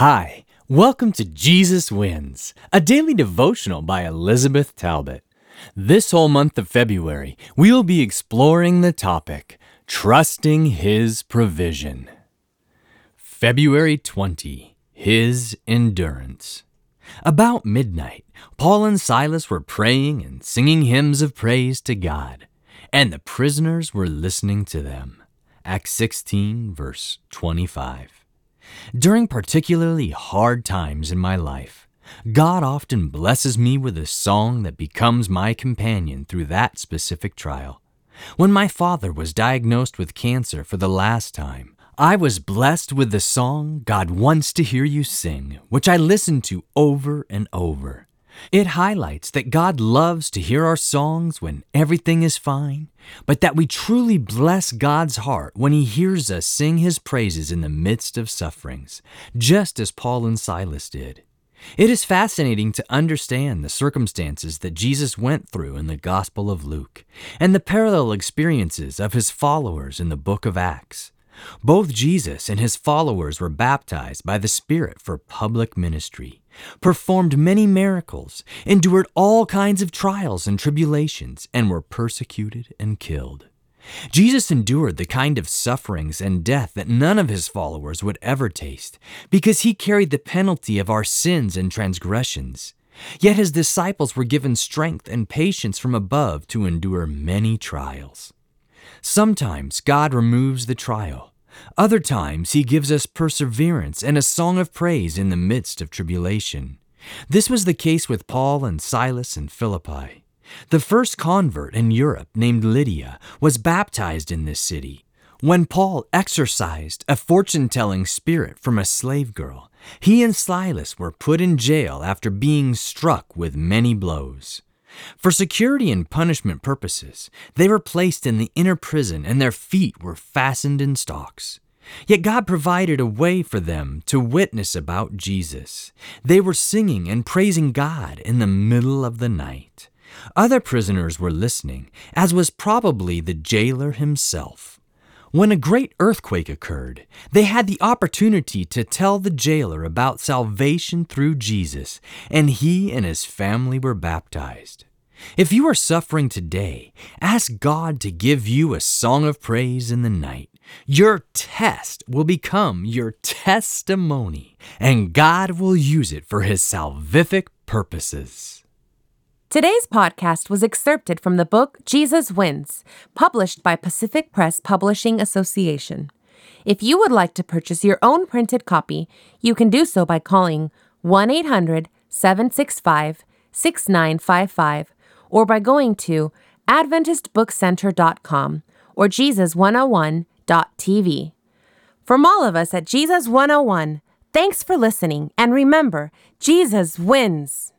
Hi, welcome to Jesus Wins, a daily devotional by Elizabeth Talbot. This whole month of February, we'll be exploring the topic Trusting His Provision. February 20, His Endurance. About midnight, Paul and Silas were praying and singing hymns of praise to God, and the prisoners were listening to them. Acts 16, verse 25. During particularly hard times in my life, God often blesses me with a song that becomes my companion through that specific trial. When my father was diagnosed with cancer for the last time, I was blessed with the song God Wants to Hear You Sing, which I listened to over and over. It highlights that God loves to hear our songs when everything is fine, but that we truly bless God's heart when He hears us sing His praises in the midst of sufferings, just as Paul and Silas did. It is fascinating to understand the circumstances that Jesus went through in the Gospel of Luke and the parallel experiences of his followers in the book of Acts. Both Jesus and his followers were baptized by the Spirit for public ministry, performed many miracles, endured all kinds of trials and tribulations, and were persecuted and killed. Jesus endured the kind of sufferings and death that none of his followers would ever taste, because he carried the penalty of our sins and transgressions. Yet his disciples were given strength and patience from above to endure many trials. Sometimes God removes the trial. Other times he gives us perseverance and a song of praise in the midst of tribulation. This was the case with Paul and Silas and Philippi. The first convert in Europe, named Lydia, was baptized in this city. When Paul exorcised a fortune telling spirit from a slave girl, he and Silas were put in jail after being struck with many blows. For security and punishment purposes, they were placed in the inner prison and their feet were fastened in stocks. Yet God provided a way for them to witness about Jesus. They were singing and praising God in the middle of the night. Other prisoners were listening, as was probably the jailer himself. When a great earthquake occurred, they had the opportunity to tell the jailer about salvation through Jesus, and he and his family were baptized. If you are suffering today, ask God to give you a song of praise in the night. Your test will become your testimony, and God will use it for his salvific purposes. Today's podcast was excerpted from the book Jesus Wins, published by Pacific Press Publishing Association. If you would like to purchase your own printed copy, you can do so by calling 1 800 765 6955 or by going to AdventistBookCenter.com or Jesus101.tv. From all of us at Jesus 101, thanks for listening, and remember, Jesus wins!